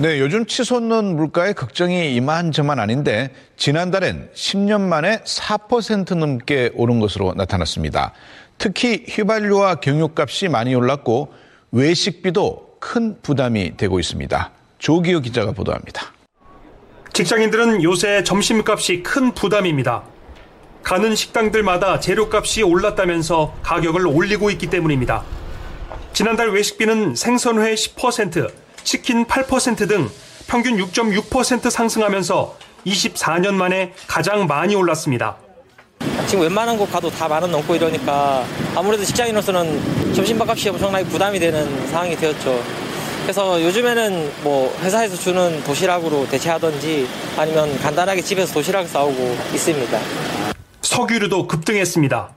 네, 요즘 치솟는 물가에 걱정이 이만저만 아닌데 지난달엔 10년 만에 4% 넘게 오른 것으로 나타났습니다. 특히 휘발유와 경유값이 많이 올랐고 외식비도 큰 부담이 되고 있습니다. 조기호 기자가 보도합니다. 직장인들은 요새 점심값이 큰 부담입니다. 가는 식당들마다 재료값이 올랐다면서 가격을 올리고 있기 때문입니다. 지난달 외식비는 생선회 10%, 치킨 8%등 평균 6.6% 상승하면서 24년 만에 가장 많이 올랐습니다. 지금 웬만한 곳 가도 다 만 원 넘고 이러니까 아무래도 직장인으로서는 점심밥값이 엄청나게 부담이 되는 상황이 되었죠. 그래서 요즘에는 뭐 회사에서 주는 도시락으로 대체하든지 아니면 간단하게 집에서 도시락 싸오고 있습니다. 석유류도 급등했습니다.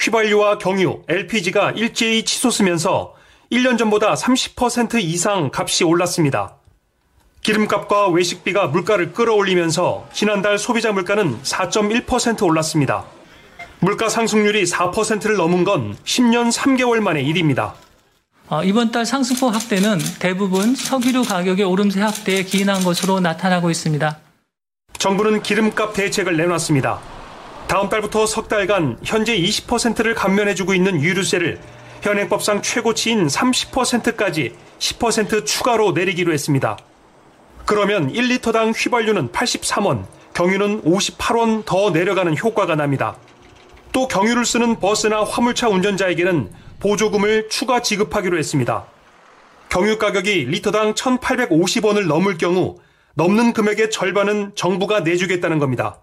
휘발유와 경유, LPG가 일제히 치솟으면서 1년 전보다 30% 이상 값이 올랐습니다. 기름값과 외식비가 물가를 끌어올리면서 지난달 소비자 물가는 4.1% 올랐습니다. 물가 상승률이 4%를 넘은 건 10년 3개월 만의 일입니다. 어, 이번 달 상승폭 확대는 대부분 석유류 가격의 오름세 확대에 기인한 것으로 나타나고 있습니다. 정부는 기름값 대책을 내놨습니다. 다음 달부터 석 달간 현재 20%를 감면해주고 있는 유류세를 현행법상 최고치인 30%까지 10% 추가로 내리기로 했습니다. 그러면 1리터당 휘발유는 83원, 경유는 58원 더 내려가는 효과가 납니다. 또 경유를 쓰는 버스나 화물차 운전자에게는 보조금을 추가 지급하기로 했습니다. 경유 가격이 리터당 1,850원을 넘을 경우 넘는 금액의 절반은 정부가 내주겠다는 겁니다.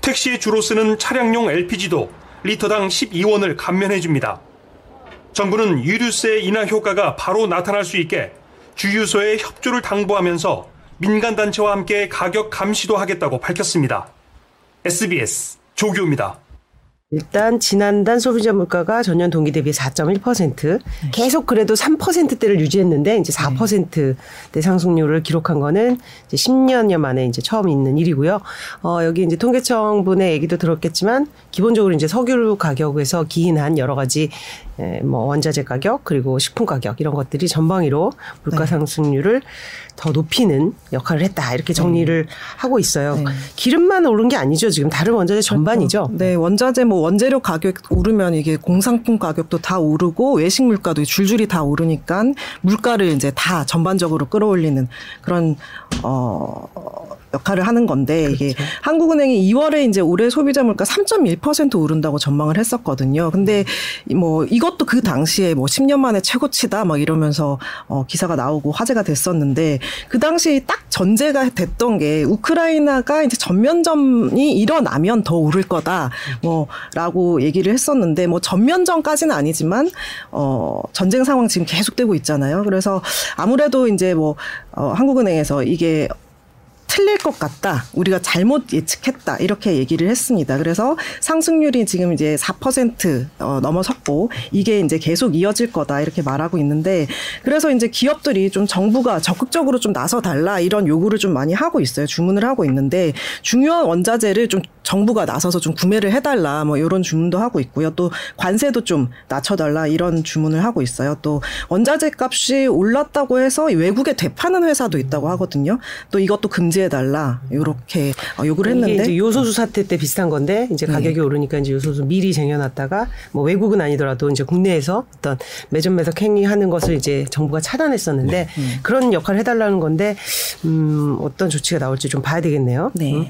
택시에 주로 쓰는 차량용 LPG도 리터당 12원을 감면해 줍니다. 정부는 유류세 인하 효과가 바로 나타날 수 있게 주유소의 협조를 당부하면서 민간단체와 함께 가격 감시도 하겠다고 밝혔습니다. SBS 조교입니다. 일단 지난달 소비자 물가가 전년 동기 대비 4.1% 계속 그래도 3%대를 유지했는데 이제 4%대 상승률을 기록한 거는 이제 10년여 만에 이제 처음 있는 일이고요. 어 여기 이제 통계청 분의 얘기도 들었겠지만 기본적으로 이제 석유 가격에서 기인한 여러 가지 뭐 원자재 가격 그리고 식품 가격 이런 것들이 전방위로 물가 네. 상승률을 더 높이는 역할을 했다 이렇게 정리를 네. 하고 있어요. 네. 기름만 오른 게 아니죠. 지금 다른 원자재 그렇죠. 전반이죠. 네, 원자재 뭐 원재료 가격 오르면 이게 공산품 가격도 다 오르고 외식 물가도 줄줄이 다 오르니까 물가를 이제 다 전반적으로 끌어올리는 그런 어 역할을 하는 건데 그렇죠. 이게 한국은행이 2월에 이제 올해 소비자 물가 3.1% 오른다고 전망을 했었거든요. 근데 뭐 이것도 그 당시에 뭐 10년 만에 최고치다 막 이러면서 어 기사가 나오고 화제가 됐었는데 그 당시 딱 전제가 됐던 게 우크라이나가 이제 전면전이 일어나면 더 오를 거다 뭐라고 얘기를 했었는데 뭐 전면전까지는 아니지만 어 전쟁 상황 지금 계속되고 있잖아요. 그래서 아무래도 이제 뭐 어, 한국은행에서 이게 틀릴 것 같다. 우리가 잘못 예측했다. 이렇게 얘기를 했습니다. 그래서 상승률이 지금 이제 4% 어, 넘어섰고 이게 이제 계속 이어질 거다. 이렇게 말하고 있는데 그래서 이제 기업들이 좀 정부가 적극적으로 좀 나서 달라 이런 요구를 좀 많이 하고 있어요. 주문을 하고 있는데 중요한 원자재를 좀 정부가 나서서 좀 구매를 해달라 뭐 이런 주문도 하고 있고요. 또 관세도 좀 낮춰달라 이런 주문을 하고 있어요. 또 원자재 값이 올랐다고 해서 외국에 되파는 회사도 있다고 하거든요. 또 이것도 금지 해달라 이렇게 어, 요구를 했는데 요소수 사태 때 비슷한 건데 이제 네. 가격이 네. 오르니까 이제 요소수 미리 쟁여놨다가 뭐 외국은 아니더라도 이제 국내에서 어떤 매점 매석 행위하는 것을 이제 정부가 차단했었는데 네. 음. 그런 역할을 해달라는 건데 음 어떤 조치가 나올지 좀 봐야 되겠네요. 네. 음.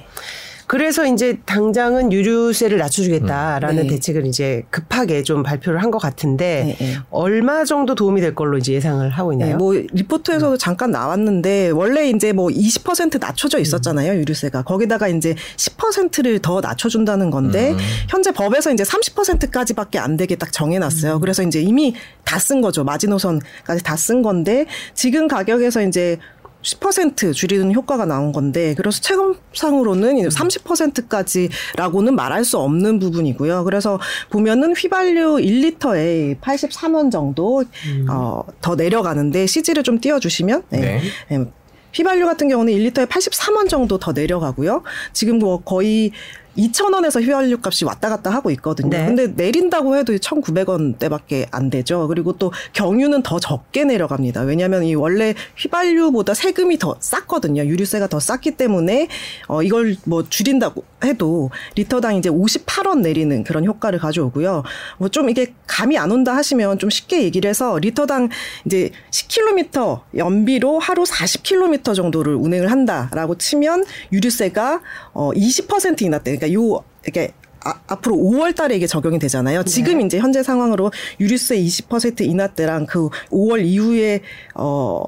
그래서 이제 당장은 유류세를 낮춰주겠다라는 음. 네. 대책을 이제 급하게 좀 발표를 한 것 같은데 네, 네. 얼마 정도 도움이 될 걸로 이제 예상을 하고 있나요? 네, 뭐 리포트에서도 음. 잠깐 나왔는데 원래 이제 뭐 20% 낮춰져 있었잖아요 음. 유류세가 거기다가 이제 10%를 더 낮춰준다는 건데 음. 현재 법에서 이제 30%까지밖에 안 되게 딱 정해놨어요. 음. 그래서 이제 이미 다 쓴 거죠 마지노선까지 다 쓴 건데 지금 가격에서 이제 10% 줄이는 효과가 나온 건데 그래서 체감상으로는 30%까지라고는 말할 수 없는 부분이고요. 그래서 보면은 휘발유 1리터에 83원 정도 음. 어, 더 내려가는데 CG를 좀 띄워주시면 네. 네. 네. 휘발유 같은 경우는 1리터에 83원 정도 더 내려가고요. 지금 뭐 거의 2,000원에서 휘발유 값이 왔다 갔다 하고 있거든요. 네. 근데 내린다고 해도 1,900원대밖에 안 되죠. 그리고 또 경유는 더 적게 내려갑니다. 왜냐하면 이 원래 휘발유보다 세금이 더 쌌거든요. 유류세가 더 쌌기 때문에 어 이걸 뭐 줄인다고 해도 리터당 이제 58원 내리는 그런 효과를 가져오고요. 뭐 좀 이게 감이 안 온다 하시면 좀 쉽게 얘기를 해서 리터당 이제 10km 연비로 하루 40km 정도를 운행을 한다라고 치면 유류세가 어 20% 인하대. 그러니까 요 이렇게 아, 앞으로 5월 달에 이게 적용이 되잖아요. 지금 이제 현재 상황으로 유류세 20% 인하대랑 그 5월 이후에 어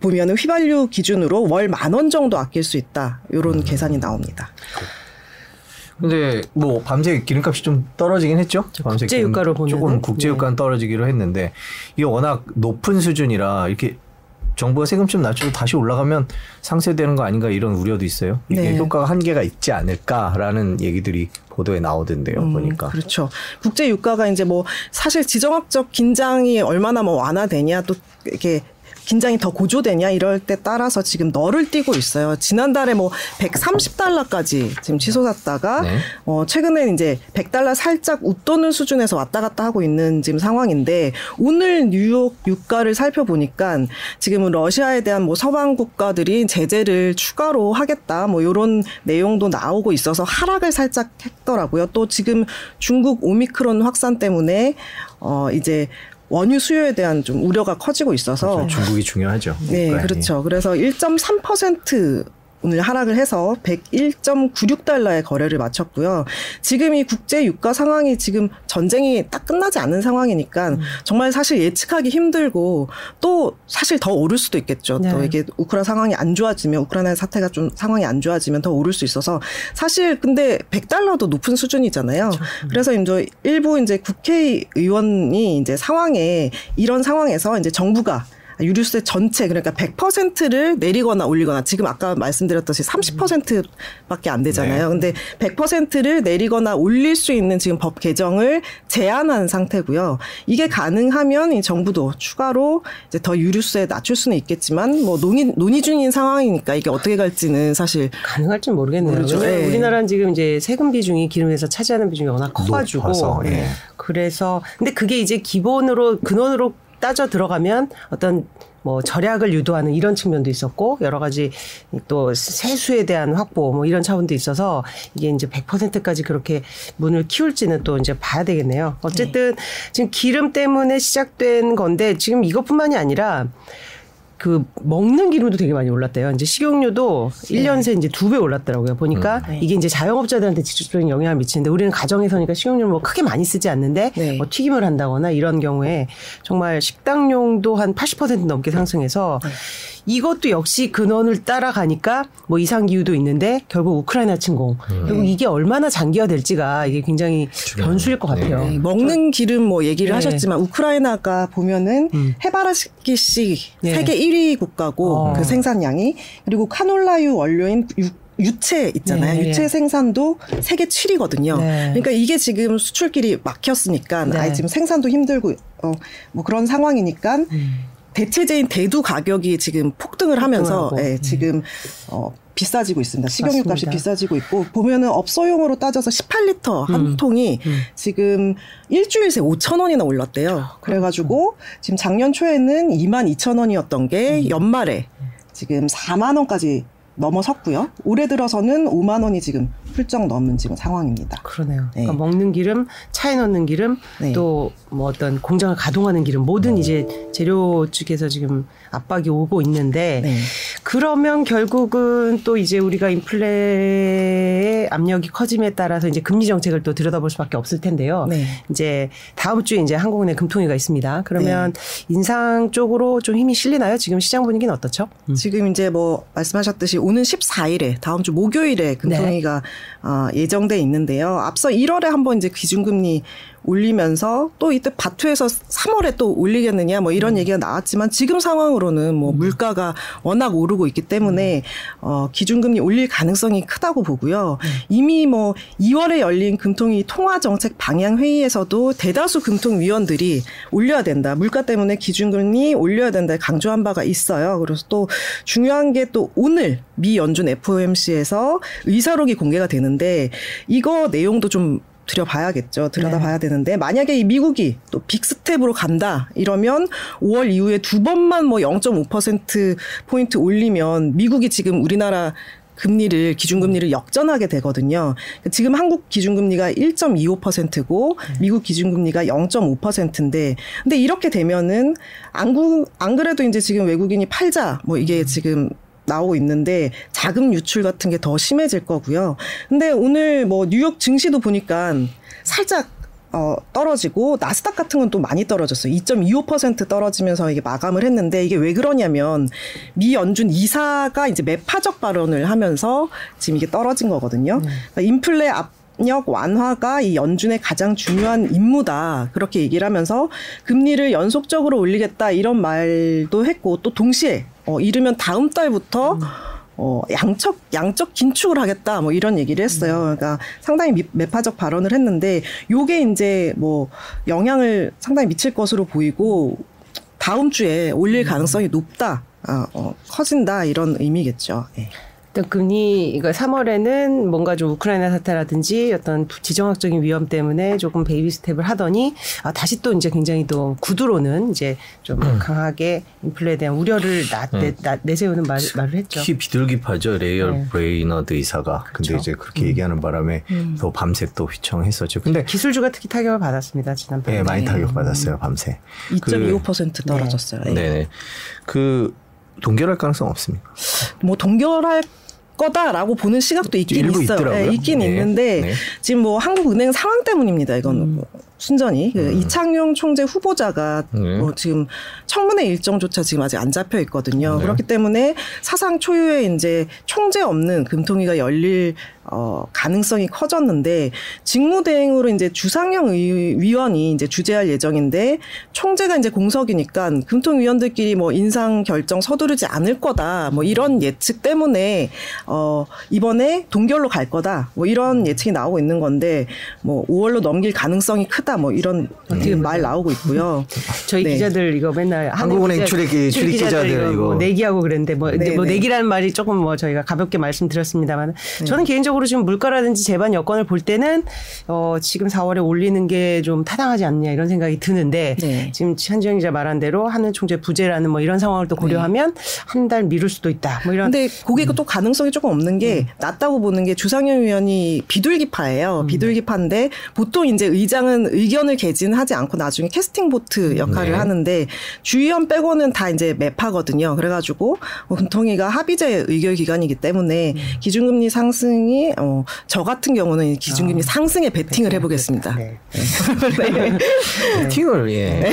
보면은 휘발유 기준으로 월 만 원 정도 아낄 수 있다. 요런 계산이 나옵니다. 근데 뭐 밤새 기름값이 좀 떨어지긴 했죠. 밤새 국제 기름- 유가로 보면은? 조금 국제 유가는 떨어지기로 했는데 이게 워낙 높은 수준이라 이렇게 정부가 세금 좀 낮추고 다시 올라가면 상쇄되는 거 아닌가 이런 우려도 있어요. 이게 네. 효과가 한계가 있지 않을까라는 얘기들이 보도에 나오던데요. 음, 보니까. 그렇죠. 국제 유가가 이제 뭐 사실 지정학적 긴장이 얼마나 뭐 완화되냐 또 이렇게 긴장이 더 고조되냐 이럴 때 따라서 지금 너를 띄고 있어요. 지난달에 뭐 130달러까지 지금 치솟았다가 네. 어 최근에 이제 100달러 살짝 웃도는 수준에서 왔다 갔다 하고 있는 지금 상황인데 오늘 뉴욕 유가를 살펴보니까 지금은 러시아에 대한 뭐 서방 국가들이 제재를 추가로 하겠다 뭐 요런 내용도 나오고 있어서 하락을 살짝 했더라고요. 또 지금 중국 오미크론 확산 때문에 어 이제 원유 수요에 대한 좀 우려가 커지고 있어서 그렇죠. 중국이 중요하죠. 네, 물가에. 그렇죠. 그래서 1.3% 오늘 하락을 해서 101.96달러의 거래를 마쳤고요. 지금 이 국제 유가 상황이 지금 전쟁이 딱 끝나지 않은 상황이니까 음. 정말 사실 예측하기 힘들고 또 사실 더 오를 수도 있겠죠. 또 네. 이게 우크라 상황이 안 좋아지면 우크라이나 사태가 좀 상황이 안 좋아지면 더 오를 수 있어서 사실 근데 100달러도 높은 수준이잖아요. 그래서 이제 일부 이제 국회의원이 이제 상황에 이런 상황에서 이제 정부가 유류세 전체 그러니까 100%를 내리거나 올리거나 지금 아까 말씀드렸듯이 30%밖에 안 되잖아요. 근데 100%를 내리거나 올릴 수 있는 지금 법 개정을 제한한 상태고요. 이게 가능하면 이 정부도 추가로 이제 더 유류세 낮출 수는 있겠지만 뭐 논의 논의 중인 상황이니까 이게 어떻게 갈지는 사실 가능할지 모르겠네요. 모르죠. 예. 우리나라는 지금 이제 세금 비중이 기름에서 차지하는 비중이 워낙 커가지고 높아서, 예. 그래서 근데 그게 이제 기본으로 근원으로 따져 들어가면 어떤 뭐 절약을 유도하는 이런 측면도 있었고 여러 가지 또 세수에 대한 확보 뭐 이런 차원도 있어서 이게 이제 100%까지 그렇게 문을 키울지는 또 이제 봐야 되겠네요. 어쨌든 지금 기름 때문에 시작된 건데 지금 이것뿐만이 아니라 그 먹는 기름도 되게 많이 올랐대요. 이제 식용유도 일 1년 새 이제 두 배 올랐더라고요. 보니까 이게 이제 자영업자들한테 직접적인 영향을 미치는데 우리는 가정에서니까 식용유를 뭐 크게 많이 쓰지 않는데 네. 뭐 튀김을 한다거나 이런 경우에 정말 식당용도 한 80% 넘게 상승해서 이것도 역시 근원을 따라가니까 뭐 이상 기후도 있는데 결국 우크라이나 침공 결국 이게 얼마나 장기화될지가 이게 굉장히 변수일 것 같아요. 네, 먹는 기름 뭐 얘기를 네. 하셨지만 우크라이나가 보면은 해바라기 씨 네. 세계 1위 국가고 어. 그 생산량이 그리고 카놀라유 원료인 유, 유채 있잖아요. 네, 유채 네. 생산도 세계 7위거든요. 네. 그러니까 이게 지금 수출길이 막혔으니까 네. 아예 지금 생산도 힘들고 어, 뭐 그런 상황이니까 음. 대체제인 대두 가격이 지금 폭등을 하면서. 예, 지금 어, 비싸지고 있습니다. 식용유 값이. 비싸지고 있고 보면은 업소용으로 따져서 18리터 한 음. 통이 지금 일주일 새 5천 원이나 올랐대요. 그래가지고 지금 작년 초에는 2만 2천 원이었던 게 음. 연말에 지금 4만 원까지 넘어섰고요. 올해 들어서는 5만 원이 지금 훌쩍 넘은 지금 상황입니다. 그러네요. 네. 그러니까 먹는 기름, 차에 넣는 기름, 네. 또뭐 어떤 공장을 가동하는 기름 모든 이제 재료 측에서 지금 압박이 오고 있는데 네. 그러면 결국은 또 이제 우리가 인플레의 압력이 커짐에 따라서 이제 금리 정책을 또 들여다볼 수밖에 없을 텐데요. 네. 이제 다음 주에 이제 한국은행 금통위가 있습니다. 그러면 인상 쪽으로 좀 힘이 실리나요? 지금 시장 분위기는 어떻죠? 음. 지금 이제 뭐 말씀하셨듯이 오는 14일에 다음 주 목요일에 금통위가 어, 예정돼 있는데요. 앞서 1월에 한번 이제 기준금리 올리면서 또 이때 바투에서 3월에 또 올리겠느냐 뭐 이런 얘기가 나왔지만 지금 상황으로는 뭐 물가가 워낙 오르고 있기 때문에 어 기준금리 올릴 가능성이 크다고 보고요. 이미 뭐 2월에 열린 금통위 통화 정책 방향 회의에서도 대다수 금통 위원들이 올려야 된다. 물가 때문에 기준금리 올려야 된다 강조한 바가 있어요. 그래서 또 중요한 게 또 오늘 미 연준 FOMC에서 의사록이 공개가 되는데 이거 내용도 좀 들여봐야겠죠. 들여다봐야 되는데 만약에 이 미국이 또 빅스텝으로 간다 이러면 5월 이후에 두 번만 뭐 0.5% 포인트 올리면 미국이 지금 우리나라 금리를 기준금리를 역전하게 되거든요. 지금 한국 기준금리가 1.25%고 미국 기준금리가 0.5%인데 근데 이렇게 되면은 안, 구, 안 그래도 이제 지금 외국인이 팔자 뭐 이게 지금 나오고 있는데 자금 유출 같은 게 더 심해질 거고요. 근데 오늘 뭐 뉴욕 증시도 보니까 살짝 어, 떨어지고 나스닥 같은 건 또 많이 떨어졌어요. 2.25% 떨어지면서 이게 마감을 했는데 이게 왜 그러냐면 미 연준 이사가 이제 매파적 발언을 하면서 지금 이게 떨어진 거거든요. 그러니까 인플레 앞 압력 완화가 이 연준의 가장 중요한 임무다. 그렇게 얘기를 하면서 금리를 연속적으로 올리겠다 이런 말도 했고 또 동시에 어 이르면 다음 달부터 어, 양적, 양적 긴축을 하겠다, 뭐 이런 얘기를 했어요. 그러니까 상당히 미, 매파적 발언을 했는데, 요게 이제 뭐 영향을 상당히 미칠 것으로 보이고, 다음 주에 올릴 가능성이 높다, 아, 어, 커진다, 이런 의미겠죠. 예. 일단 금리 이거 3월에는 뭔가 좀 우크라이나 사태라든지 어떤 지정학적인 위험 때문에 조금 베이비 스텝을 하더니 아, 다시 또 이제 굉장히 또 구두로는 이제 좀 강하게 인플레에 대한 우려를 나, 내, 나, 내세우는 말, 말을 했죠. 키 비둘기파죠 레이얼 네. 브레이너드 이사가. 근데 그쵸. 이제 그렇게 얘기하는 바람에 또 밤새 또 휘청했었죠. 근데 기술주가 특히 타격을 받았습니다 지난번에. 예, 많이 타격 받았어요 밤새. 2.25% 떨어졌어요. 그, 예. 네네. 그 동결할 가능성 없습니까? 뭐 동결할 거다라고 보는 시각도 있긴 있어요. 예, 있긴 네. 있는데 네. 지금 뭐 한국은행 상황 때문입니다. 이건 뭐 순전히 그 이창용 총재 후보자가 음. 네. 뭐 지금 청문회 일정조차 지금 아직 안 잡혀 있거든요. 네. 그렇기 때문에 사상 초유의 이제 총재 없는 금통위가 열릴 어, 가능성이 커졌는데 직무대행으로 이제 주상영 의, 위원이 이제 주재할 예정인데 총재가 이제 공석이니까 금통위원들끼리 뭐 인상 결정 서두르지 않을 거다 뭐 이런 예측 때문에 어, 이번에 동결로 갈 거다 뭐 이런 예측이 나오고 있는 건데 뭐 5월로 넘길 가능성이 크다 뭐 이런 음, 말 나오고 있고요. 저희 네. 기자들 이거 맨날 한국은행 출입기- 출입 기자들 이거. 뭐 내기하고 그랬는데 뭐, 네, 뭐 네. 내기라는 말이 조금 뭐 저희가 가볍게 말씀드렸습니다만 저는 개인적으로 지금 물가라든지 재반 여건을 볼 때는 어 지금 4월에 올리는 게 좀 타당하지 않냐 이런 생각이 드는데 네. 지금 한지영 기자 말한 대로 하는 총재 부재라는 뭐 이런 상황을 또 고려하면 한달 미룰 수도 있다 뭐 이런 근데 그게 또 가능성이 조금 없는 게 낮다고 보는 게 주상현 위원이 비둘기파예요. 비둘기파인데 보통 이제 의장은 의견을 개진하지 않고 나중에 캐스팅 보트 역할을 네. 하는데 주의원 빼고는 다 이제 매파거든요. 그래가지고 뭐 금통위가 합의제 의결 기관이기 때문에 기준금리 상승이 어, 저 같은 경우는 기준금리 상승에 베팅을 해보겠습니다. 네. 팅을 예.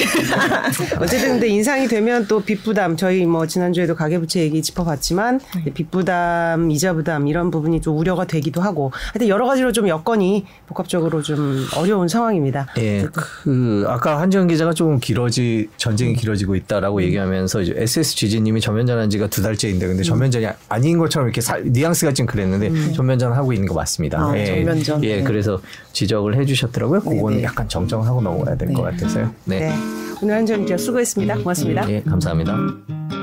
어쨌든 근데 인상이 되면 또 빚 부담 저희 뭐 지난주에도 가계부채 얘기 짚어봤지만 빚 부담 이자 부담 이런 부분이 좀 우려가 되기도 하고 하여튼 여러 가지로 좀 여건이 복합적으로 좀 어려운 상황입니다. 예, 그 아까 한지원 기자가 조금 길어지 전쟁이 음. 길어지고 있다라고 얘기하면서 이제 SSGG님이 전면전한 지가 두 달째인데 음. 근데 전면전이 아닌 것처럼 이렇게 살, 뉘앙스가 좀 그랬는데 전면전 하고 있는 거 맞습니다. 아, 예, 전면전. 예, 네. 그래서 지적을 해주셨더라고요. 그거는 네. 약간 정정하고 넘어가야 될 것 같아서요. 네, 네. 오늘 한정 기자 수고했습니다. 고맙습니다. 예, 감사합니다.